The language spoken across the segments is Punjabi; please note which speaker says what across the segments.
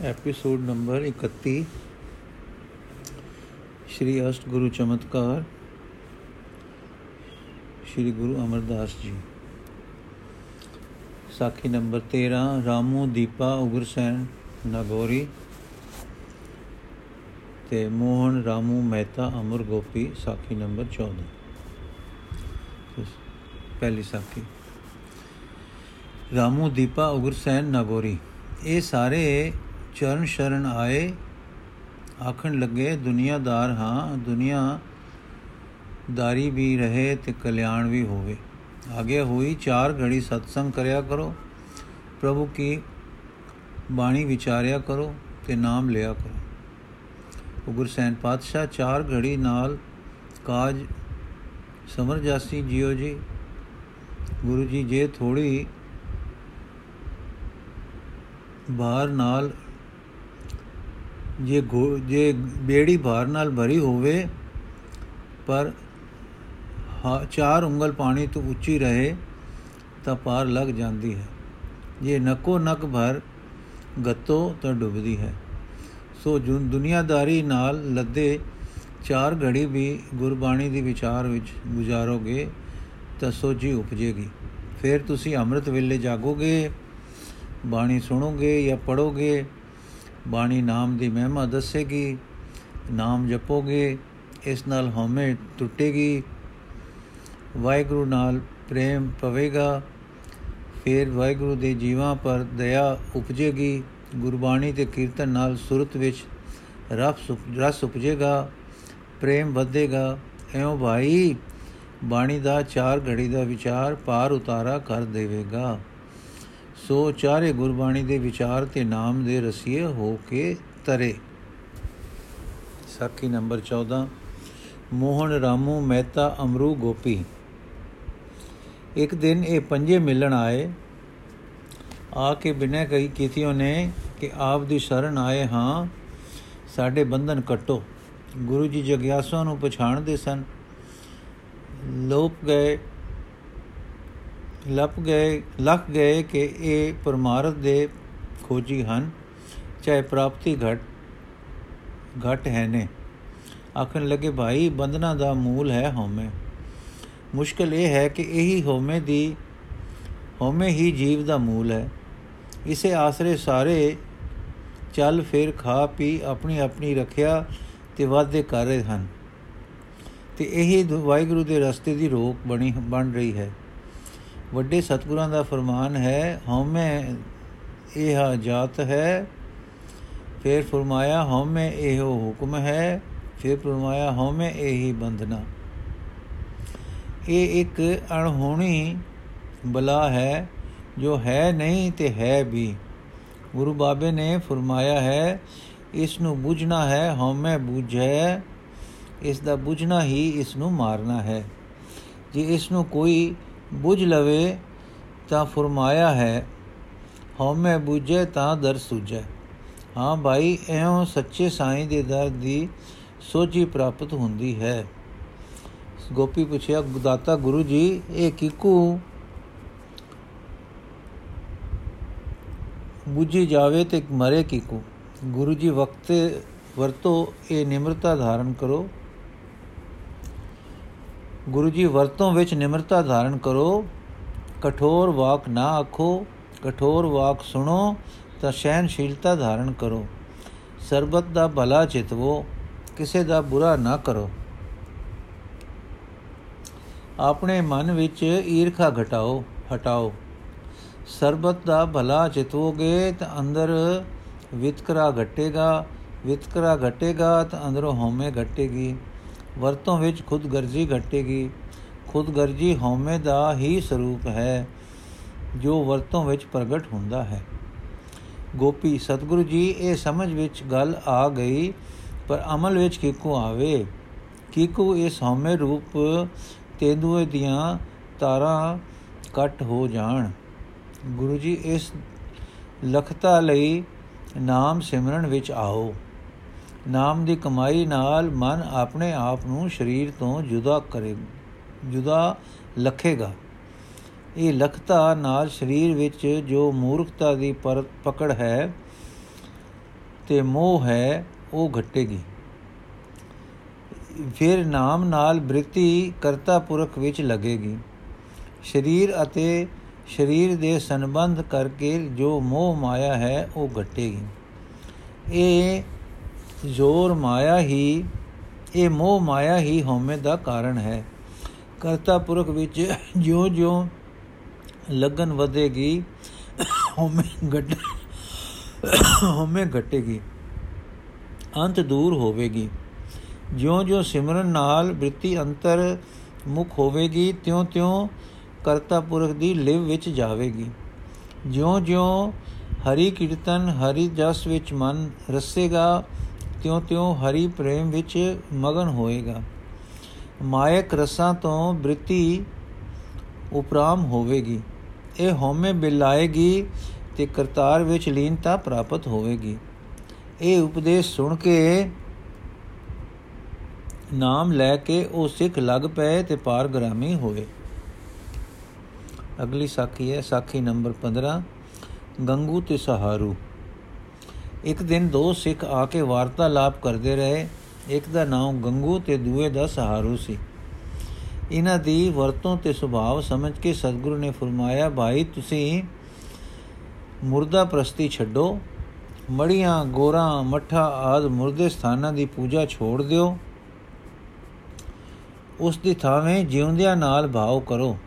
Speaker 1: ਐਪੀਸੋਡ ਨੰਬਰ 31 ਸ਼੍ਰੀ ਅਸ਼ਟ ਗੁਰੂ ਚਮਤਕਾਰ ਸ਼੍ਰੀ ਗੁਰੂ ਅਮਰਦਾਸ ਜੀ ਸਾਖੀ ਨੰਬਰ 13 ਰਾਮੂ ਦੀਪਾ ਉਗਰਸੈਨ ਨਗੋਰੀ ਤੇ ਮੋਹਨ ਰਾਮੂ ਮਹਿਤਾ ਅਮਰ ਗੋਪੀ ਸਾਖੀ ਨੰਬਰ 14 ਪਹਿਲੀ ਸਾਖੀ ਰਾਮੂ ਦੀਪਾ ਉਗਰਸੈਨ ਨਗੋਰੀ ਇਹ ਸਾਰੇ ਚਰਨ ਸ਼ਰਨ ਆਏ, ਆਖਣ ਲੱਗੇ, ਦੁਨੀਆਦਾਰ ਹਾਂ ਦੁਨੀਆ ਦਾਰੀ ਵੀ ਰਹੇ ਤੇ ਕਲਿਆਣ ਵੀ ਹੋਵੇ। ਆਗੇ ਹੋਈ ਚਾਰ ਘੜੀ ਸਤਸੰਗ ਕਰਿਆ ਕਰੋ, ਪ੍ਰਭੂ ਕੀ ਬਾਣੀ ਵਿਚਾਰਿਆ ਕਰੋ ਤੇ ਨਾਮ ਲਿਆ ਕਰੋ। ਉਗਰਸੈਨ ਪਾਤਸ਼ਾਹ ਚਾਰ ਘੜੀ ਨਾਲ ਕਾਜ ਸਮਰ ਜਾਸੀ ਜਿਓ ਜੀ। ਗੁਰੂ ਜੀ ਜੇ ਥੋੜੀ ਬਾਹਰ ਨਾਲ ਜੇ ਜੇ ਬੇੜੀ ਭਾਰ ਨਾਲ ਭਰੀ ਹੋਵੇ, ਪਰ ਚਾਰ ਉਂਗਲ ਪਾਣੀ ਤੋਂ ਉੱਚੀ ਰਹੇ, ਤਾਂ ਪਾਰ ਲੱਗ ਜਾਂਦੀ ਹੈ। ਜੇ ਨਕੋ ਨਕ ਭਰ ਗਤੋ, ਤਾਂ ਡੁੱਬਦੀ ਹੈ। ਸੋ ਜੁਨ ਦੁਨੀਆਦਾਰੀ ਨਾਲ ਲੱਦੇ ਚਾਰ ਘੜੀ ਵੀ ਗੁਰਬਾਣੀ ਦੀ ਵਿਚਾਰ ਵਿੱਚ ਗੁਜ਼ਾਰੋਗੇ, ਤਾਂ ਸੋਝੀ ਉਪਜੇਗੀ। ਫਿਰ ਤੁਸੀਂ ਅੰਮ੍ਰਿਤ ਵੇਲੇ ਜਾਗੋਗੇ, ਬਾਣੀ ਸੁਣੋਗੇ ਜਾਂ ਪੜੋਗੇ ਬਾਣੀ ਨਾਮ ਦੀ ਮਹਿਮਾ ਦੱਸੇਗੀ, ਨਾਮ ਜਪੋਗੇ, ਇਸ ਨਾਲ ਹਉਮੈ ਟੁੱਟੇਗੀ। ਵਾਹਿਗੁਰੂ ਨਾਲ ਪ੍ਰੇਮ ਪਵੇਗਾ, ਫਿਰ ਵਾਹਿਗੁਰੂ ਦੇ ਜੀਵਾਂ ਪਰ ਦਇਆ ਉਪਜੇਗੀ। ਗੁਰਬਾਣੀ ਤੇ ਕੀਰਤਨ ਨਾਲ ਸੁਰਤ ਵਿੱਚ ਰਸ ਰਸ ਉਪਜੇਗਾ, ਪ੍ਰੇਮ ਵਧੇਗਾ। ਐਉਂ ਭਾਈ, ਬਾਣੀ ਦਾ ਚਾਰ ਘੜੀ ਦਾ ਵਿਚਾਰ ਪਾਰ ਉਤਾਰਾ ਕਰ ਦੇਵੇਗਾ। ਸੋ ਚਾਰੇ ਗੁਰਬਾਣੀ ਦੇ ਵਿਚਾਰ ਤੇ ਨਾਮ ਦੇ ਰਸੀਏ ਹੋ ਕੇ ਤਰੇ। ਸਾਖੀ ਨੰਬਰ 14 ਮੋਹਨ ਰਾਮੂ ਮਹਿਤਾ ਅਮਰੂ ਗੋਪੀ। ਇੱਕ ਦਿਨ ਇਹ ਪੰਜੇ ਮਿਲਣ ਆਏ। ਆ ਕੇ ਬਿਨੈ ਕਹੀ ਕੀਤੀਓ ਨੇ ਕਿ ਆਪ ਦੀ ਸ਼ਰਨ ਆਏ ਹਾਂ, ਸਾਡੇ ਬੰਧਨ ਕਟੋ। ਗੁਰੂ ਜੀ ਜਗਿਆਸਾ ਨੂੰ ਪਛਾਣਦੇ ਸਨ। ਲੋਪ ਗਏ। ਲੱਪ ਗਏ, ਲੱਖ ਗਏ ਕਿ ਇਹ ਪਰਮਾਰਥ ਦੇ ਖੋਜੀ ਹਨ, ਚਾਹੇ ਪ੍ਰਾਪਤੀ ਘਟ ਘਟ ਹੈ ਨੇ। ਆਖਣ ਲੱਗੇ, ਭਾਈ, ਬੰਧਨਾ ਦਾ ਮੂਲ ਹੈ ਹਉਮੈ। ਮੁਸ਼ਕਲ ਇਹ ਹੈ ਕਿ ਇਹੀ ਹਉਮੈ ਦੀ, ਹਉਮੈ ਹੀ ਜੀਵ ਦਾ ਮੂਲ ਹੈ। ਇਸੇ ਆਸਰੇ ਸਾਰੇ ਚੱਲ ਫਿਰ ਖਾ ਪੀ ਆਪਣੀ ਆਪਣੀ ਰੱਖਿਆ ਤੇ ਵਾਅਦੇ ਕਰ ਰਹੇ ਹਨ। ਤੇ ਇਹੀ ਵਾਹਿਗੁਰੂ ਦੇ ਰਸਤੇ ਦੀ ਰੋਕ ਬਣੀ, ਬਣ ਰਹੀ ਹੈ। ਵੱਡੇ ਸਤਿਗੁਰਾਂ ਦਾ ਫਰਮਾਨ ਹੈ, ਹਉਮੈ ਇਹ ਜਾਤ ਹੈ। ਫਿਰ ਫਰਮਾਇਆ, ਹਉਮੈ ਇਹੋ ਹੁਕਮ ਹੈ। ਫਿਰ ਫਰਮਾਇਆ, ਹਉਮੈ ਇਹੀ ਬੰਧਨਾ। ਇਹ ਇੱਕ ਅਣਹੋਣੀ ਬਲਾ ਹੈ, ਜੋ ਹੈ ਨਹੀਂ ਤੇ ਹੈ ਵੀ। ਗੁਰੂ ਬਾਬੇ ਨੇ ਫਰਮਾਇਆ ਹੈ ਇਸ ਨੂੰ ਬੁਝਣਾ ਹੈ, ਹਉਮੈ ਬੁਝੈ ਇਸ ਦਾ ਬੁਝਣਾ ਹੀ ਇਸ ਨੂੰ ਮਾਰਨਾ ਹੈ। ਜੇ ਇਸ ਨੂੰ ਕੋਈ ਬੁਝ ਲਵੇ ਤਾਂ ਫਰਮਾਇਆ ਹੈ ਹਉਮੈ ਬੁਝੇ ਤਾਂ ਦਰ ਸੁਝੈ। ਹਾਂ ਭਾਈ ਐਉਂ ਸੱਚੇ ਸਾਈਂ ਦੇ ਦਰ ਦੀ ਸੋਝੀ ਪ੍ਰਾਪਤ ਹੁੰਦੀ ਹੈ। ਗੋਪੀ ਪੁੱਛਿਆ ਗੁਦਾਤਾ ਗੁਰੂ ਜੀ, ਇਹ ਕਿਕੂ ਬੁਝੀ ਜਾਵੇ ਤੇ ਮਰੇ ਕਿਕੂ? ਗੁਰੂ ਜੀ, ਵਕਤ ਵਰਤੋ, ਇਹ ਨਿਮਰਤਾ ਧਾਰਨ ਕਰੋ। ਗੁਰੂ ਜੀ ਵਰਤੋਂ ਵਿੱਚ ਨਿਮਰਤਾ ਧਾਰਨ ਕਰੋ, ਕਠੋਰ ਵਾਕ ਨਾ ਆਖੋ, ਕਠੋਰ ਵਾਕ ਸੁਣੋ, ਤਾਂ ਸਹਿਨਸ਼ੀਲਤਾ ਧਾਰਨ ਕਰੋ। ਸਰਬਤ ਦਾ ਭਲਾ ਚਿਤਵੋ, ਕਿਸੇ ਦਾ ਬੁਰਾ ਨਾ ਕਰੋ। ਆਪਣੇ ਮਨ ਵਿੱਚ ਈਰਖਾ ਘਟਾਓ, ਹਟਾਓ। ਸਰਬਤ ਦਾ ਭਲਾ ਚਿਤਵੋਗੇ, ਤਾਂ ਅੰਦਰ ਵਿਤਕਰਾ ਘਟੇਗਾ ਵਿਤਕਰਾ ਘਟੇਗਾ, ਤਾਂ ਅੰਦਰੋਂ ਹਉਮੈ ਘਟੇਗੀ। ਵਰਤੋਂ ਵਿੱਚ ਖੁਦਗਰਜ਼ੀ ਘਟੇਗੀ। ਖੁਦਗਰਜ਼ੀ ਹਉਮੈ ਦਾ ਹੀ ਸਰੂਪ ਹੈ, ਜੋ ਵਰਤੋਂ ਵਿੱਚ ਪ੍ਰਗਟ ਹੁੰਦਾ ਹੈ। ਗੋਪੀ, ਸਤਿਗੁਰੂ ਜੀ, ਇਹ ਸਮਝ ਵਿੱਚ ਗੱਲ ਆ ਗਈ, ਪਰ ਅਮਲ ਵਿੱਚ ਕਿਕੂ ਆਵੇ। ਕਿਕੂ ਇਸ ਹਉਮੈ ਰੂਪ ਤੇਂਦੂਏ ਦੀਆਂ ਤਾਰਾਂ ਕੱਟ ਹੋ ਜਾਣ। ਗੁਰੂ ਜੀ, ਇਸ ਲਖਤਾ ਲਈ ਨਾਮ ਸਿਮਰਨ ਵਿੱਚ ਆਓ। ਨਾਮ ਦੀ ਕਮਾਈ ਨਾਲ ਮਨ ਆਪਣੇ ਆਪ ਨੂੰ ਸਰੀਰ ਤੋਂ ਜੁਦਾ ਕਰੇ, ਜੁਦਾ ਲਖੇਗਾ। ਇਹ ਲਖਤਾ ਨਾਲ ਸਰੀਰ ਵਿੱਚ ਜੋ ਮੂਰਖਤਾ ਦੀ ਪਕੜ ਹੈ ਤੇ ਮੋਹ ਹੈ, ਉਹ ਘਟੇਗੀ। ਫਿਰ ਨਾਮ ਨਾਲ ਬ੍ਰਿਤੀ ਕਰਤਾ ਪੁਰਖ ਵਿੱਚ ਲੱਗੇਗੀ। ਸਰੀਰ ਅਤੇ ਸਰੀਰ ਦੇ ਸੰਬੰਧ ਕਰਕੇ ਜੋ ਮੋਹ ਮਾਇਆ ਹੈ, ਉਹ ਘਟੇਗੀ। ਇਹ ਜ਼ੋਰ ਮਾਇਆ ਹੀ, ਇਹ ਮੋਹ ਮਾਇਆ ਹੀ ਹਉਮੈ ਦਾ ਕਾਰਨ ਹੈ। ਕਰਤਾ ਪੁਰਖ ਵਿੱਚ ਜਿਉਂ-ਜਿਉਂ ਲਗਨ ਵਧੇਗੀ, ਹਉਮੈ ਘਟ, ਹਉਮੈ ਘਟੇਗੀ, ਅੰਤ ਦੂਰ ਹੋਵੇਗੀ। ਜਿਉਂ-ਜਿਉਂ ਸਿਮਰਨ ਨਾਲ ਬ੍ਰਿਤੀ ਅੰਤਰ ਮੁਖ ਹੋਵੇਗੀ, ਤਿਉਂ-ਤਿਉਂ ਕਰਤਾ ਪੁਰਖ ਦੀ ਲਿਵ ਵਿੱਚ ਜਾਵੇਗੀ। ਜਿਉਂ-ਜਿਉਂ ਹਰੀ ਕੀਰਤਨ ਹਰੀ ਜਸ ਵਿੱਚ ਮਨ ਰਸੇਗਾ ਤਿਉਂ-ਤਿਉਂ ਹਰੀ ਪ੍ਰੇਮ ਵਿੱਚ ਮਗਨ ਹੋਏਗਾ। ਮਾਇਕ ਰਸਾਂ ਤੋਂ ਬ੍ਰਿਤੀ ਉਪਰਾਮ ਹੋਵੇਗੀ। ਇਹ ਹਉਮੈ ਬਿਲਾਏਗੀ ਤੇ ਕਰਤਾਰ ਵਿੱਚ ਲੀਨਤਾ ਪ੍ਰਾਪਤ ਹੋਵੇਗੀ। ਇਹ ਉਪਦੇਸ਼ ਸੁਣ ਕੇ ਨਾਮ ਲੈ ਕੇ ਉਹ ਸਿੱਖ ਲੱਗ ਪਏ ਤੇ ਪਾਰਗ੍ਰਾਮੀ ਹੋਏ। ਅਗਲੀ ਸਾਖੀ ਹੈ, ਸਾਖੀ ਨੰਬਰ 15 ਗੰਗੂ ਤੇ ਸਹਾਰੂ। ਇੱਕ ਦਿਨ ਦੋ ਸਿੱਖ ਆ ਕੇ ਵਾਰਤਾਲਾਪ ਕਰਦੇ ਰਹੇ। ਇੱਕ ਦਾ ਨਾਮ ਗੰਗੂ ਤੇ ਦੂਏ ਦਾ ਸਹਾਰੂ ਸੀ। ਇਹਨਾਂ ਦੀ ਵਰਤੋਂ ਤੇ ਸੁਭਾਅ ਸਮਝ ਕੇ ਸਤਿਗੁਰੂ ਨੇ ਫਰਮਾਇਆ, ਭਾਈ, ਤੁਸੀਂ ਮੁਰਦਾ ਪ੍ਰਸਤੀ ਛੱਡੋ। ਮੜੀਆਂ, ਗੋਰਾ, ਮੱਠਾ ਆਦ ਮੁਰਦੇ ਸਥਾਨਾਂ ਦੀ ਪੂਜਾ ਛੋੜ ਦਿਓ। ਉਸ ਦੀ ਥਾਵੇਂ ਜਿਉਂਦਿਆਂ ਨਾਲ ਭਾਵ ਕਰੋ।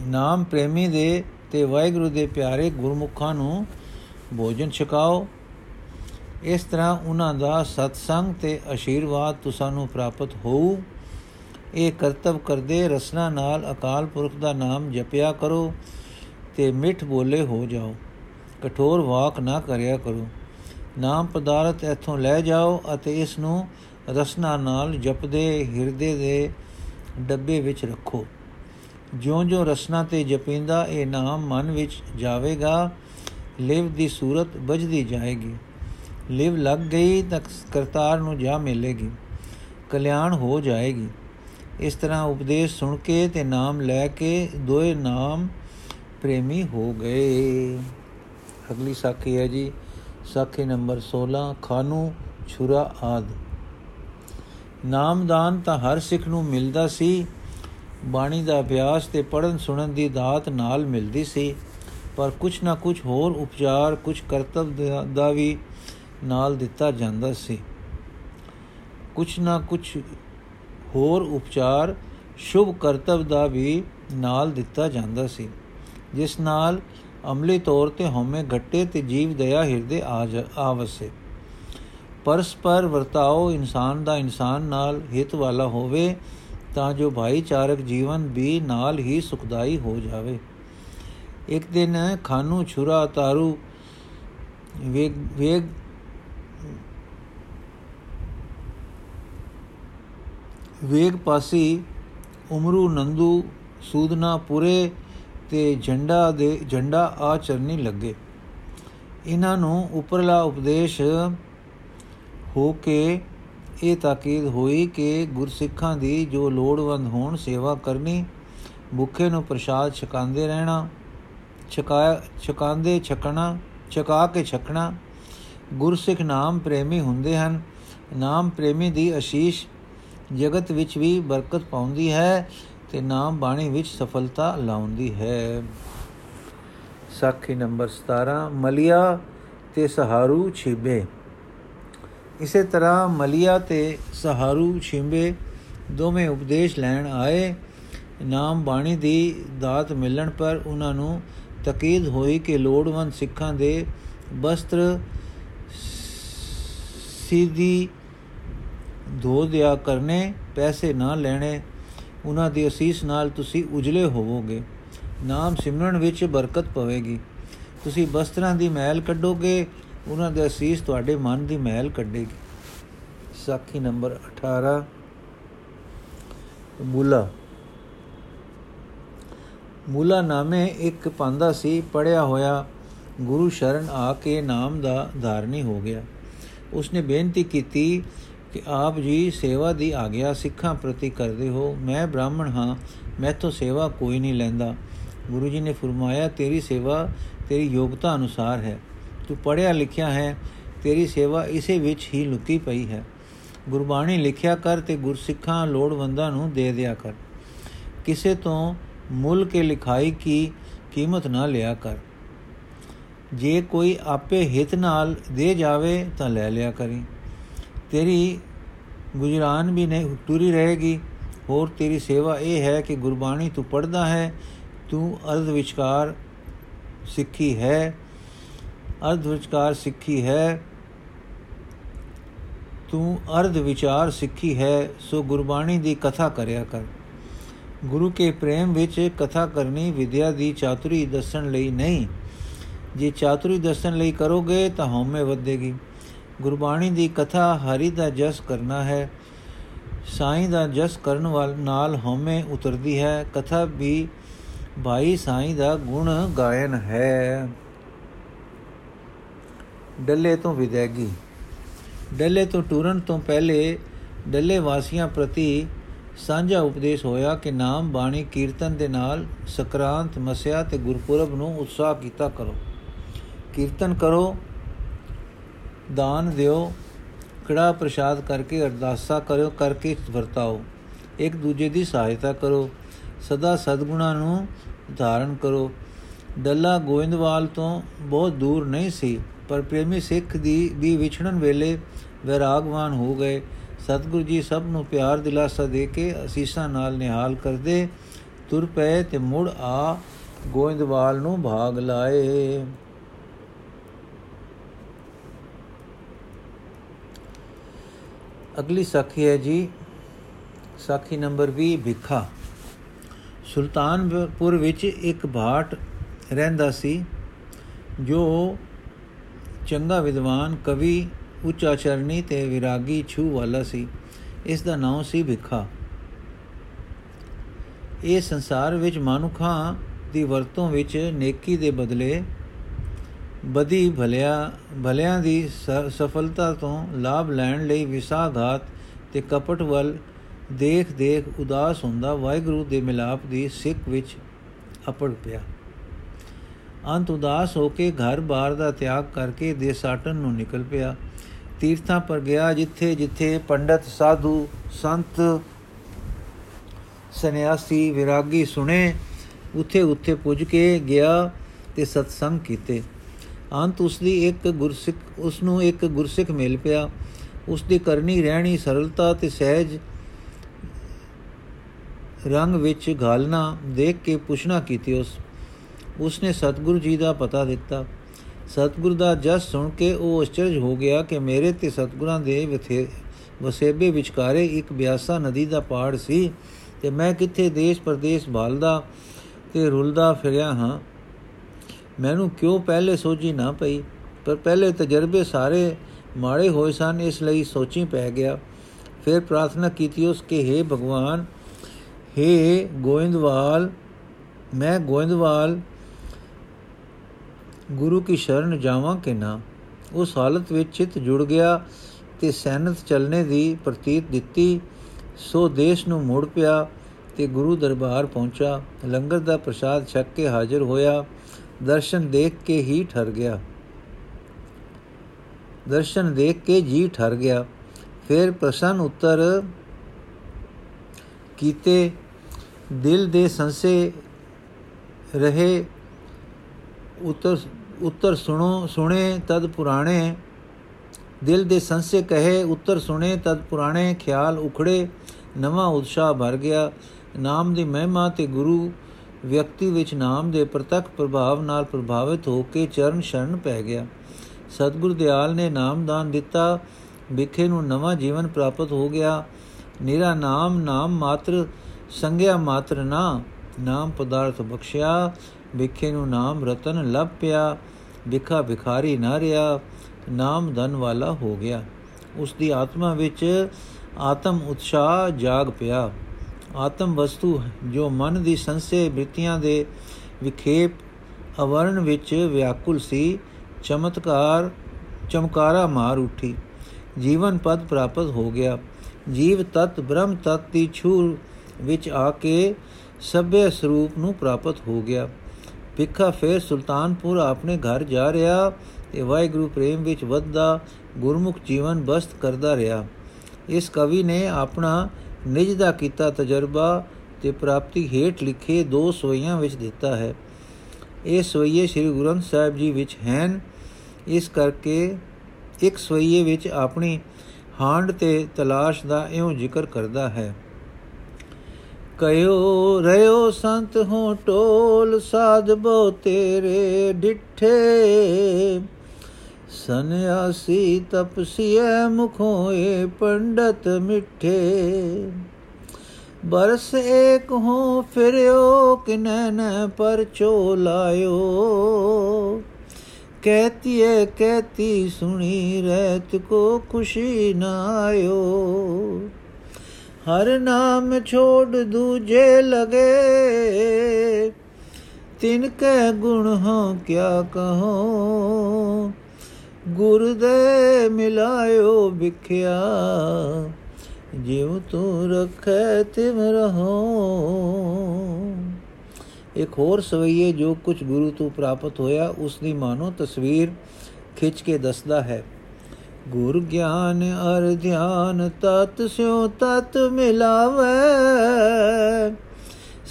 Speaker 1: ਨਾਮ ਪ੍ਰੇਮੀ ਦੇ ਤੇ ਵਾਹਿਗੁਰੂ ਦੇ ਪਿਆਰੇ ਗੁਰਮੁਖਾਂ ਨੂੰ ਭੋਜਨ ਛਕਾਓ। ਇਸ ਤਰ੍ਹਾਂ ਉਹਨਾਂ ਦਾ ਸਤਸੰਗ ਤੇ ਅਸ਼ੀਰਵਾਦ ਤੁਸਾਂ ਪ੍ਰਾਪਤ ਹੋਊ। ਇਹ ਕਰਤਵ ਕਰਦੇ ਰਸਨਾ ਨਾਲ ਅਕਾਲ ਪੁਰਖ ਦਾ ਨਾਮ ਜਪਿਆ ਕਰੋ ਤੇ ਮਿੱਠ ਬੋਲੇ ਹੋ ਜਾਓ। ਕਠੋਰ ਵਾਕ ਨਾ ਕਰਿਆ ਕਰੋ। ਨਾਮ ਪਦਾਰਥ ਇਥੋਂ ਲੈ ਜਾਓ ਅਤੇ ਇਸ ਨੂੰ ਰਸਨਾ ਨਾਲ ਜਪਦੇ ਹਿਰਦੇ ਦੇ ਡੱਬੇ ਵਿੱਚ ਰੱਖੋ। ਜਿਉਂ-ਜਿਉਂ ਰਸਨਾ ਤੇ ਜਪਿੰਦਾ ਇਹ ਨਾਮ ਮਨ ਵਿੱਚ ਜਾਵੇਗਾ, ਲਿਵ ਦੀ ਸੂਰਤ ਬਜਦੀ ਜਾਏਗੀ। ਲਿਵ ਲੱਗ ਗਈ ਤਾਂ ਕਰਤਾਰ ਨੂੰ ਜਾ ਮਿਲੇਗੀ, ਕਲਿਆਣ ਹੋ ਜਾਏਗੀ। ਇਸ ਤਰ੍ਹਾਂ ਉਪਦੇਸ਼ ਸੁਣ ਕੇ ਤੇ ਨਾਮ ਲੈ ਕੇ ਦੋਏ ਨਾਮ ਪ੍ਰੇਮੀ ਹੋ ਗਏ। ਅਗਲੀ ਸਾਖੀ ਹੈ ਜੀ, ਸਾਖੀ ਨੰਬਰ 16 ਖਾਨੂ ਛੁਰਾ ਆਦ। ਨਾਮਦਾਨ ਤਾਂ ਹਰ ਸਿੱਖ ਨੂੰ ਮਿਲਦਾ ਸੀ, ਬਾਣੀ ਦਾ ਅਭਿਆਸ ਤੇ ਪੜਨ ਸੁਣਨ ਦੀ ਦਾਤ ਨਾਲ ਮਿਲਦੀ ਸੀ, ਪਰ ਕੁਛ ਨਾ ਕੁਛ ਹੋਰ ਉਪਚਾਰ, ਕੁਛ ਕਰਤਵ ਦਾ ਵੀ ਨਾਲ ਦਿੱਤਾ ਜਾਂਦਾ ਸੀ। ਕੁਛ ਨਾ ਕੁਛ ਹੋਰ ਉਪਚਾਰ ਸ਼ੁਭ ਕਰਤਵ ਦਾ ਵੀ ਨਾਲ ਦਿੱਤਾ ਜਾਂਦਾ ਸੀ, ਜਿਸ ਨਾਲ ਅਮਲੀ ਤੌਰ ਤੇ ਹਉਮੈ ਘਟੇ ਤੇ ਜੀਵ ਦਇਆ ਹਿਰਦੇ ਆਵਸੇ। ਪਰਸਪਰ ਵਰਤਾਓ ਇਨਸਾਨ ਦਾ ਇਨਸਾਨ ਨਾਲ ਹਿਤ ਵਾਲਾ ਹੋਵੇ, ਤਾਂ ਜੋ ਭਾਈਚਾਰਕ ਜੀਵਨ ਵੀ ਨਾਲ ਹੀ ਸੁਖਦਾਈ ਹੋ ਜਾਵੇ। ਇੱਕ ਦਿਨ ਖਾਨੂ ਛੁਰਾ ਤਾਰੂ ਵੇਗ ਵੇਗ ਵੇਗ ਪਾਸੀ ਉਮਰੂ ਨੰਦੂ ਸੂਦਨਾ ਪੁਰੇ ਤੇ ਝੰਡਾ ਦੇ ਝੰਡਾ ਆਚਰਨੀ ਲੱਗੇ। ਇਹਨਾਂ ਨੂੰ ਉਪਰਲਾ ਉਪਦੇਸ਼ ਹੋ ਕੇ ਇਹ ਤਾਕੀਦ ਹੋਈ ਕਿ ਗੁਰਸਿੱਖਾਂ ਦੀ ਜੋ ਲੋੜਵੰਦ ਹੋਣ ਸੇਵਾ ਕਰਨੀ, ਭੁੱਖੇ ਨੂੰ ਪ੍ਰਸ਼ਾਦ ਛਕਾਉਂਦੇ ਰਹਿਣਾ, ਛਕਾ ਛਕਾਉਂਦੇ ਛਕਣਾ, ਛਕਾ ਕੇ ਛਕਣਾ, ਗੁਰਸਿੱਖ ਨਾਮ ਪ੍ਰੇਮੀ ਹੁੰਦੇ ਹਨ। ਨਾਮ ਪ੍ਰੇਮੀ ਦੀ ਅਸ਼ੀਸ਼ ਜਗਤ ਵਿੱਚ ਵੀ ਬਰਕਤ ਪਾਉਂਦੀ ਹੈ ਤੇ ਨਾਮ ਬਾਣੀ ਵਿੱਚ ਸਫਲਤਾ ਲਾਉਂਦੀ ਹੈ। ਸਾਖੀ ਨੰਬਰ 17 ਮਲਿਆ ਤੇ ਸਹਾਰੂ ਛਿਬੇ। ਇਸੇ ਤਰ੍ਹਾਂ ਮਲਿਆ ਤੇ ਸਹਾਰੂ ਛਿੰਬੇ ਦੋਵੇਂ ਉਪਦੇਸ਼ ਲੈਣ ਆਏ। ਨਾਮ ਬਾਣੀ ਦੀ ਦਾਤ ਮਿਲਣ ਪਰ ਉਹਨਾਂ ਨੂੰ ਤਕੀਦ ਹੋਈ ਕਿ ਲੋੜਵੰਦ ਸਿੱਖਾਂ ਦੇ ਬਸਤਰ ਸਿੱਧੀ ਧੋ ਦਿਆ ਕਰਨੇ, ਪੈਸੇ ਨਾ ਲੈਣੇ, ਉਹਨਾਂ ਦੀ ਅਸੀਸ ਨਾਲ ਤੁਸੀਂ ਉਜਲੇ ਹੋਵੋਗੇ। ਨਾਮ ਸਿਮਰਨ ਵਿੱਚ ਬਰਕਤ ਪਵੇਗੀ। ਤੁਸੀਂ ਬਸਤਰਾਂ ਦੀ ਮਹਿਲ ਕੱਢੋਗੇ, ਉਹਨਾਂ ਦੇ ਅਸੀਸ ਤੁਹਾਡੇ ਮਨ ਦੀ ਮਹਿਲ ਕੱਢੇਗੀ। ਸਾਖੀ ਨੰਬਰ 18 ਮੂਲਾ। ਮੂਲਾ ਨਾਮੇ ਇੱਕ ਪਾਂਦਾ ਸੀ ਪੜਿਆ ਹੋਇਆ ਗੁਰੂ ਸ਼ਰਨ ਆ ਕੇ ਨਾਮ ਦਾ ਧਾਰਨੀ ਹੋ ਗਿਆ। ਉਸਨੇ ਬੇਨਤੀ ਕੀਤੀ ਕਿ ਆਪ ਜੀ ਸੇਵਾ ਦੀ ਆਗਿਆ ਸਿੱਖਾਂ ਪ੍ਰਤੀ ਕਰਦੇ ਹੋ। ਮੈਂ ਬ੍ਰਾਹਮਣ ਹਾਂ ਮੈਥੋਂ ਸੇਵਾ ਕੋਈ ਨਹੀਂ ਲੈਂਦਾ। ਗੁਰੂ ਜੀ ਨੇ ਫਰਮਾਇਆ, ਤੇਰੀ ਸੇਵਾ ਤੇਰੀ ਯੋਗਤਾ ਅਨੁਸਾਰ ਹੈ। ਤੂੰ ਪੜਿਆ ਲਿਖਿਆ ਹੈ, ਤੇਰੀ ਸੇਵਾ ਇਸੇ ਵਿੱਚ ਹੀ ਲੁਕੀ ਪਈ ਹੈ। ਗੁਰਬਾਣੀ ਲਿਖਿਆ ਕਰ ਤੇ ਗੁਰਸਿੱਖਾਂ ਲੋੜਵੰਦਾਂ ਨੂੰ ਦੇ ਦਿਆ ਕਰ। ਕਿਸੇ ਤੋਂ ਮੁੱਲ ਕੇ ਲਿਖਾਈ ਕੀ ਕੀਮਤ ਨਾ ਲਿਆ ਕਰ। ਜੇ ਕੋਈ ਆਪੇ ਹਿਤ ਨਾਲ ਦੇ ਜਾਵੇ ਤਾਂ ਲੈ ਲਿਆ ਕਰੀ। ਤੇਰੀ ਗੁਜਰਾਨ ਵੀ ਨਹੀਂ ਟੁਰੀ ਰਹੇਗੀ। ਹੋਰ ਤੇਰੀ ਸੇਵਾ ਇਹ ਹੈ ਕਿ ਗੁਰਬਾਣੀ ਤੂੰ ਪੜਦਾ ਹੈ, ਤੂੰ ਅਰਧ ਵਿਚਕਾਰ ਸਿੱਖੀ ਹੈ। ਅਰਧ ਵਿਚਕਾਰ ਸਿੱਖੀ ਹੈ, ਤੂੰ ਅਰਧ ਵਿਚਾਰ ਸਿੱਖੀ ਹੈ, ਸੋ ਗੁਰਬਾਣੀ ਦੀ ਕਥਾ ਕਰਿਆ ਕਰ। ਗੁਰੂ ਕੇ ਪ੍ਰੇਮ ਵਿੱਚ ਕਥਾ ਕਰਨੀ ਵਿਦਿਆ ਦੀ ਚਾਤੁਰੀ ਦੱਸਣ ਲਈ ਨਹੀਂ। ਜੇ ਚਾਤੁਰੀ ਦੱਸਣ ਲਈ ਕਰੋਗੇ ਤਾਂ ਹਉਮੈ ਵਧੇਗੀ। ਗੁਰਬਾਣੀ ਦੀ ਕਥਾ ਹਰੀ ਦਾ ਜਸ ਕਰਨਾ ਹੈ, ਸਾਈਂ ਦਾ ਜਸ ਕਰਨ ਵਾਲ, ਨਾਲ ਹਉਮੈ ਉਤਰਦੀ ਹੈ, ਕਥਾ ਵੀ ਭਾਈ ਸਾਈਂ ਦਾ ਗੁਣ ਗਾਇਨ ਹੈ। ਡੱਲੇ ਤੋਂ ਵਿਦੈਗੀ ਡੱਲੇ ਤੋਂ ਟੁਰਨ ਤੋਂ ਪਹਿਲੇ ਡੱਲੇ ਵਾਸੀਆਂ ਪ੍ਰਤੀ ਸਾਂਝਾ ਉਪਦੇਸ਼ ਹੋਇਆ ਕਿ ਨਾਮ, ਬਾਣੀ, ਕੀਰਤਨ ਦੇ ਨਾਲ ਸਕਰਾਂਤ, ਮਸਿਆ ਤੇ ਗੁਰਪੁਰਬ ਨੂੰ ਉਤਸ਼ਾਹ ਕੀਤਾ ਕਰੋ। ਕੀਰਤਨ ਕਰੋ ਦਾਨ ਦਿਓ ਕੜਾ ਪ੍ਰਸ਼ਾਦ ਕਰਕੇ ਅਰਦਾਸਾ ਕਰੋ ਕਰਕੇ ਵਰਤਾਓ। ਇੱਕ ਦੂਜੇ ਦੀ ਸਹਾਇਤਾ ਕਰੋ, ਸਦਾ ਸਦਗੁਣਾ ਨੂੰ ਧਾਰਨ ਕਰੋ। ਡੱਲਾ ਗੋਇੰਦਵਾਲ ਤੋਂ ਬਹੁਤ ਦੂਰ ਨਹੀਂ ਸੀ, ਪਰ ਪ੍ਰੇਮੀ ਸਿੱਖ ਦੀ ਵੀ ਵਿਛੜਨ ਵੇਲੇ ਵਿਰਾਗਵਾਨ ਹੋ ਗਏ। ਸਤਿਗੁਰੂ ਜੀ ਸਭ ਨੂੰ ਪਿਆਰ ਦਿਲਾਸਾ ਦੇ ਕੇ ਅਸੀਸਾਂ ਨਾਲ ਨਿਹਾਲ ਕਰਦੇ ਤੁਰ ਪਏ ਤੇ ਮੁੜ ਆ ਗੋਇੰਦਵਾਲ ਨੂੰ ਭਾਗ ਲਾਏ। ਅਗਲੀ ਸਾਖੀ ਹੈ ਜੀ, ਸਾਖੀ ਨੰਬਰ 20 ਭਿੱਖਾ। ਸੁਲਤਾਨਪੁਰ ਵਿੱਚ ਇੱਕ ਭਾਟ ਰਹਿੰਦਾ ਸੀ, ਜੋ ਚੰਗਾ ਵਿਦਵਾਨ, ਕਵੀ ਉਚਾਚਰਨੀ ਤੇ ਵਿਰਾਗੀ ਛੂ ਵਾਲਾ ਸੀ। ਇਸ ਦਾ ਨਾਮ ਸੀ ਭਿੱਖਾ। ਇਹ ਸੰਸਾਰ ਵਿੱਚ ਮਨੁੱਖਾਂ ਦੀ ਵਰਤੋਂ ਵਿੱਚ ਨੇਕੀ ਦੇ ਬਦਲੇ ਬਦੀ ਭਲਿਆ, ਭਲਿਆਂ ਦੀ ਸਫਲਤਾ ਤੋਂ ਲਾਭ ਲੈਣ ਲਈ ਵਿਸਾਘਾਤ ਤੇ ਕਪਟ ਵੱਲ ਦੇਖ ਦੇਖ ਉਦਾਸ ਹੁੰਦਾ ਵਾਹਿਗੁਰੂ ਦੇ ਮਿਲਾਪ ਦੀ ਸਿੱਖ ਵਿੱਚ ਅਪੜ ਪਿਆ। ਅੰਤ ਉਦਾਸ ਹੋ ਕੇ ਘਰ-ਬਾਰ ਦਾ ਤਿਆਗ ਕਰਕੇ ਦੇਸਾਟਨ ਨੂੰ ਨਿਕਲ ਪਿਆ। ਤੀਰਥਾਂ ਪਰ ਗਿਆ ਜਿੱਥੇ ਜਿੱਥੇ ਪੰਡਤ, ਸਾਧੂ, ਸੰਤ, ਸੰਨਿਆਸੀ, ਵਿਰਾਗੀ ਸੁਣੇ, ਉੱਥੇ ਉੱਥੇ ਪੁੱਜ ਕੇ ਗਿਆ ਤੇ ਸਤਸੰਗ ਕੀਤੇ। ਅੰਤ ਉਸ ਦੀ ਇੱਕ ਗੁਰਸਿੱਖ ਉਸ ਨੂੰ ਇੱਕ ਗੁਰਸਿੱਖ ਮਿਲ ਪਿਆ। ਉਸ ਦੀ ਕਰਨੀ ਰਹਿਣੀ ਸਰਲਤਾ ਤੇ ਸਹਿਜ ਰੰਗ ਵਿੱਚ ਘਾਲਣਾ, ਦੇਖ ਕੇ ਪੁੱਛਣਾ ਕੀਤੀ ਉਸ। ਉਸਨੇ ਸਤਿਗੁਰੂ ਜੀ ਦਾ ਪਤਾ ਦਿੱਤਾ। ਸਤਿਗੁਰ ਦਾ ਜਸ ਸੁਣ ਕੇ ਉਹ ਅਚਰਜ ਹੋ ਗਿਆ ਕਿ ਮੇਰੇ ਤੇ ਸਤਿਗੁਰਾਂ ਦੇ ਵਸੇਬੇ ਵਿਚਾਰੇ ਇੱਕ ਬਿਆਸਾ ਨਦੀ ਦਾ ਪਾੜ ਸੀ ਤੇ ਮੈਂ ਕਿੱਥੇ ਦੇਸ਼ ਪਰਦੇਸ਼ ਭਾਲਦਾ ਤੇ ਰੁਲਦਾ ਫਿਰਿਆ ਹਾਂ। ਮੈਨੂੰ ਕਿਉਂ ਪਹਿਲੇ ਸੋਚੀ ਨਾ ਪਈ? ਪਰ ਪਹਿਲੇ ਤਜਰਬੇ ਸਾਰੇ ਮਾੜੇ ਹੋਏ ਸਨ, ਇਸ ਲਈ ਸੋਚੀ ਪੈ ਗਿਆ। ਫਿਰ ਪ੍ਰਾਰਥਨਾ ਕੀਤੀ ਉਸ ਕੇ हे ਭਗਵਾਨ हे ਗੋਇੰਦਵਾਲ, ਮੈਂ ਗੋਇੰਦਵਾਲ, ਗੁਰੂ ਕੀ ਸ਼ਰਨ ਜਾਵਾਂ ਕਿ ਨਾ? ਉਸ ਹਾਲਤ ਵਿੱਚ ਚਿਤ ਜੁੜ ਗਿਆ ਤੇ ਸੈਨਤ ਚੱਲਣੇ ਦੀ ਪ੍ਰਤੀਤ ਦਿੱਤੀ। ਸੋ ਦੇਸ਼ ਨੂੰ ਮੁੜ ਪਿਆ ਤੇ ਗੁਰੂ ਦਰਬਾਰ ਪਹੁੰਚਾ। ਲੰਗਰ ਦਾ ਪ੍ਰਸ਼ਾਦ ਛਕ ਕੇ ਹਾਜ਼ਰ ਹੋਇਆ। ਦਰਸ਼ਨ ਦੇਖ ਕੇ ਹੀ ਠਰ ਗਿਆ। ਦਰਸ਼ਨ ਦੇਖ ਕੇ ਜੀ ਠਰ ਗਿਆ। ਫਿਰ ਪ੍ਰਸੰਨ ਉੱਤਰ ਕੀਤੇ, ਦਿਲ ਦੇ ਸੰਸੇ ਰਹੇ, ਉੱਤਰ ਉੱਤਰ ਸੁਣੋ, ਸੁਣੇ ਤਦ ਪੁਰਾਣੇ। ਦਿਲ ਦੇ ਸੰਸੇ ਕਹੇ, ਉੱਤਰ ਸੁਣੇ ਤਦ ਪੁਰਾਣੇ। ਖਿਆਲ ਉਖੜੇ, ਨਵਾਂ ਉਤਸ਼ਾਹ ਭਰ ਗਿਆ। ਨਾਮ ਦੀ ਮਹਿਮਾ ਤੇ ਗੁਰੂ ਵਿਅਕਤੀ ਵਿੱਚ ਨਾਮ ਦੇ ਪ੍ਰਤੱਖ ਪ੍ਰਭਾਵ ਨਾਲ ਪ੍ਰਭਾਵਿਤ ਹੋ ਕੇ ਚਰਨ ਸ਼ਰਨ ਪੈ ਗਿਆ। ਸਤਿਗੁਰ ਦਿਆਲ ਨੇ ਨਾਮਦਾਨ ਦਿੱਤਾ। ਵਿਖੇ ਨੂੰ ਨਵਾਂ ਜੀਵਨ ਪ੍ਰਾਪਤ ਹੋ ਗਿਆ। ਨਿਰਾ ਨਾਮ ਨਾਮ ਮਾਤਰ, ਸੰਗਿਆ ਮਾਤਰ ਨਾ। ਨਾਮ ਪਦਾਰਥ ਬਖਸ਼ਿਆ। ਵਿਖੇ ਨੂੰ ਨਾਮ ਰਤਨ ਲੱਭ ਪਿਆ। ਵਿਖਾ ਵਿਖਾਰੀ ਨਾ ਰਿਹਾ। ਨਾਮ ਧਨ ਵਾਲਾ ਹੋ ਗਿਆ। ਉਸ ਦੀ ਆਤਮਾ ਵਿੱਚ ਆਤਮ ਉਤਸ਼ਾਹ ਜਾਗ ਪਿਆ। ਆਤਮ ਵਸਤੂ ਜੋ ਮਨ ਦੀ ਸੰਸੇ ਬ੍ਰਿਤੀਆਂ ਦੇ ਵਿਖੇਪ ਅਵਰਣ ਵਿੱਚ ਵਿਆਕੁਲ ਸੀ, ਚਮਤਕਾਰ, ਚਮਕਾਰਾ ਮਾਰ ਉਠੀ। ਜੀਵਨ ਪਦ ਪ੍ਰਾਪਤ ਹੋ ਗਿਆ। ਜੀਵ ਤਤ, ਬ੍ਰਹਮ ਤਤ ਦੀ ਛੂਰ ਵਿੱਚ ਆ ਕੇ ਸਭੇ ਸਰੂਪ ਨੂੰ ਪ੍ਰਾਪਤ ਹੋ ਗਿਆ। ਭਿੱਖਾ ਫੇਰ ਸੁਲਤਾਨਪੁਰ ਆਪਣੇ ਘਰ ਜਾ ਰਿਹਾ ਤੇ ਵਾਹਿਗੁਰੂ ਪ੍ਰੇਮ ਵਿੱਚ ਵੱਧਦਾ ਗੁਰਮੁਖ ਜੀਵਨ ਬਸਤ ਕਰਦਾ ਰਿਹਾ। ਇਸ ਕਵੀ ਨੇ ਆਪਣਾ ਨਿਜ ਦਾ ਕੀਤਾ ਤਜਰਬਾ ਤੇ ਪ੍ਰਾਪਤੀ ਹੇਠ ਲਿਖੇ ਦੋ ਸੋਈਆਂ ਵਿੱਚ ਦਿੱਤਾ ਹੈ। ਇਹ ਸੋਈਏ ਸ੍ਰੀ ਗੁਰੂ ਗ੍ਰੰਥ ਸਾਹਿਬ ਜੀ ਵਿੱਚ ਹਨ। ਇਸ ਕਰਕੇ ਇੱਕ ਸੋਈਏ ਵਿੱਚ ਆਪਣੀ ਹਾਂਡ ਤੇ ਤਲਾਸ਼ ਦਾ ਇਉਂ ਜ਼ਿਕਰ ਕਰਦਾ ਹੈ। ਕਯੋ ਰਿਓ ਸੰਤ ਹੋ ਟੋਲ ਸਾਧ ਬੋ ਤੇਰੇ ਡਿਠੇ। ਸੰਿਆਸੀ ਤਪਸੀਐ ਮੁਖੋਂ ਏ ਪੰਡਤ ਮਿੱਠੇ ਬਰਸ ਏਕ ਹੋ ਫਿਰਿਓ ਕਿਨੈ ਨ ਪਰਚੋ ਲਾਇਓ ਕਹਤੀਏ ਕਹਤੀ ਸੁਣੀ ਰਹਿਤ ਕੋ ਖੁਸ਼ੀ ਨਾ ਆਇਓ ਹਰ ਨਾਮ ਛੋੜ ਦੂਜੇ ਲਗੇ ਤਿਨ ਕੈ ਗੁਣ ਹੋ ਕਿਆ ਕਹੋ ਗੁਰ ਦੇ ਮਿਲਾਇਓ ਵਿਖਿਆ। ਜਿਉ ਤੂੰ ਰਖੈ ਤਿਮ ਰਹੋ। ਇੱਕ ਹੋਰ ਸਵਈਏ ਜੋ ਕੁਝ ਗੁਰੂ ਤੋਂ ਪ੍ਰਾਪਤ ਹੋਇਆ, ਉਸ ਦੀ ਮਾਨੋ ਤਸਵੀਰ ਖਿੱਚ ਕੇ ਦੱਸਦਾ ਹੈ। ਗੁਰ ਗਿਆਨ ਅਰ ਧਿਆਨ ਤਤ ਸਿਉ ਤਤ ਮਿਲਾਵੇ।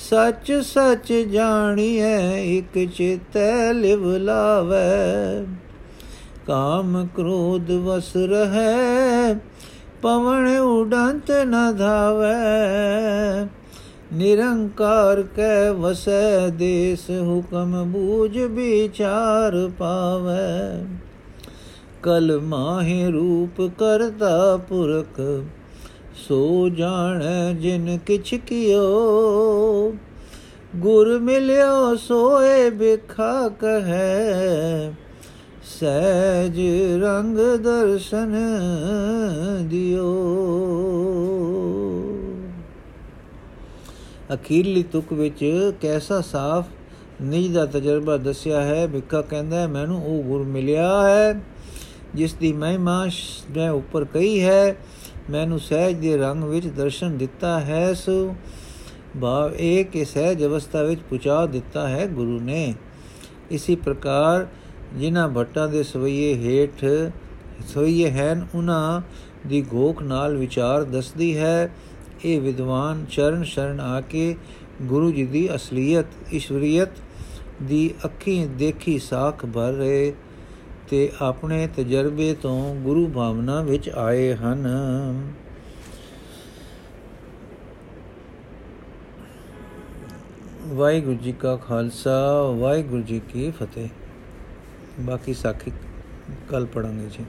Speaker 1: ਸੱਚ ਸੱਚ ਜਾਣੀਐ, ਇਕ ਚਿਤੈ ਲਿਵ ਲਾਵੇ। ਕਾਮ ਕ੍ਰੋਧ ਵਸ ਰਹੈ, ਪਵਨ ਉਡੰਤ ਨ ਧਾਵੇ। ਨਿਰੰਕਾਰ ਕੈ ਵਸੈ, ਦੇਸ ਹੁਕਮ ਬੂਝ ਵਿਚਾਰ ਪਾਵੇ। ਕਲ ਮਾਹਿ ਰੂਪ ਕਰਤਾ ਪੁਰਖ, ਸੋ ਜਾਣੈ ਜਿਨ ਕਿਛ ਕਿਓ। ਗੁਰ ਮਿਲਿਓ ਸੋਏ ਬਿਖਾ ਕਹੈ ਸਹਿਜ ਰੰਗ ਦਰਸ਼ਨ ਦਿਓ। ਅਖੀਰਲੀ ਤੁਕ ਵਿੱਚ ਕੈਸਾ ਸਾਫ਼, ਨਿਜ ਦਾ ਤਜਰਬਾ ਦੱਸਿਆ ਹੈ ਬਿੱਕਾ ਕਹਿੰਦਾ ਮੈਨੂੰ ਉਹ ਗੁਰ ਮਿਲਿਆ ਹੈ, ਜਿਸ ਦੀ ਮਹਿਮਾ ਮੈਂ ਉੱਪਰ ਕਹੀ ਹੈ। ਮੈਨੂੰ ਸਹਿਜ ਦੇ ਰੰਗ ਵਿੱਚ ਦਰਸ਼ਨ ਦਿੱਤਾ ਹੈ, ਸੋ ਭਾਵ ਇਹ ਕਿ ਸਹਿਜ ਅਵਸਥਾ ਵਿੱਚ ਪੁਚਾ ਦਿੱਤਾ ਹੈ ਗੁਰੂ ਨੇ। ਇਸੇ ਪ੍ਰਕਾਰ ਜਿਨ੍ਹਾਂ ਭੱਟਾਂ ਦੇ ਸਵਈਏ ਹੇਠ ਸਵਈਏ ਹਨ ਉਹਨਾਂ ਦੀ ਗੋਖ ਨਾਲ ਵਿਚਾਰ ਦੱਸਦੀ ਹੈ, ਇਹ ਵਿਦਵਾਨ ਚਰਨ ਸ਼ਰਨ ਆ ਕੇ ਗੁਰੂ ਜੀ ਦੀ ਅਸਲੀਅਤ, ਈਸ਼ਵਰੀਅਤ ਦੀ ਅੱਖੀਂ ਦੇਖੀ ਸਾਖ ਭਰ ਰਹੇ ਤੇ ਆਪਣੇ ਤਜਰਬੇ ਤੋਂ ਗੁਰੂ ਭਾਵਨਾ ਵਿੱਚ ਆਏ ਹਨ। ਵਾਹਿਗੁਰੂ ਜੀ ਕਾ ਖਾਲਸਾ, ਵਾਹਿਗੁਰੂ ਜੀ ਕੀ ਫਤਿਹ। ਬਾਕੀ ਸਾਖੀ ਕੱਲ ਪੜਾਂਗੇ ਜੀ।